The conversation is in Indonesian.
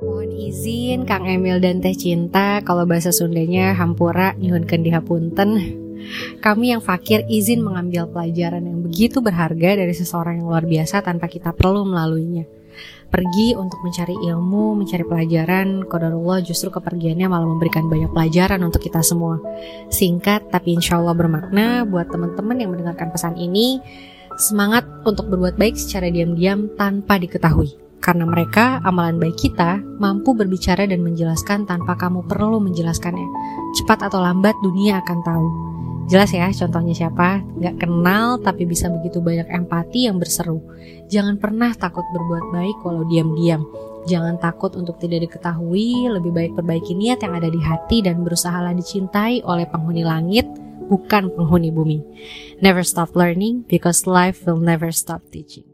Mohon izin Kang Emil dan Teh Cinta kalau bahasa Sundanya hampura nyuhun dihapunten. Kami yang fakir izin mengambil pelajaran yang begitu berharga dari seseorang yang luar biasa tanpa kita perlu melaluinya. Pergi untuk mencari ilmu, mencari pelajaran, Qadarullah justru kepergiannya malah memberikan banyak pelajaran untuk kita semua. Singkat tapi insya Allah bermakna buat teman-teman yang mendengarkan pesan ini, semangat untuk berbuat baik secara diam-diam tanpa diketahui. Karena mereka, amalan baik kita, mampu berbicara dan menjelaskan tanpa kamu perlu menjelaskannya. Cepat atau lambat dunia akan tahu. Jelas ya contohnya siapa? Gak kenal tapi bisa begitu banyak empati yang berseru. Jangan pernah takut berbuat baik walau diam-diam. Jangan takut untuk tidak diketahui, lebih baik perbaiki niat yang ada di hati dan berusahalah dicintai oleh penghuni langit, bukan penghuni bumi. Never stop learning because life will never stop teaching.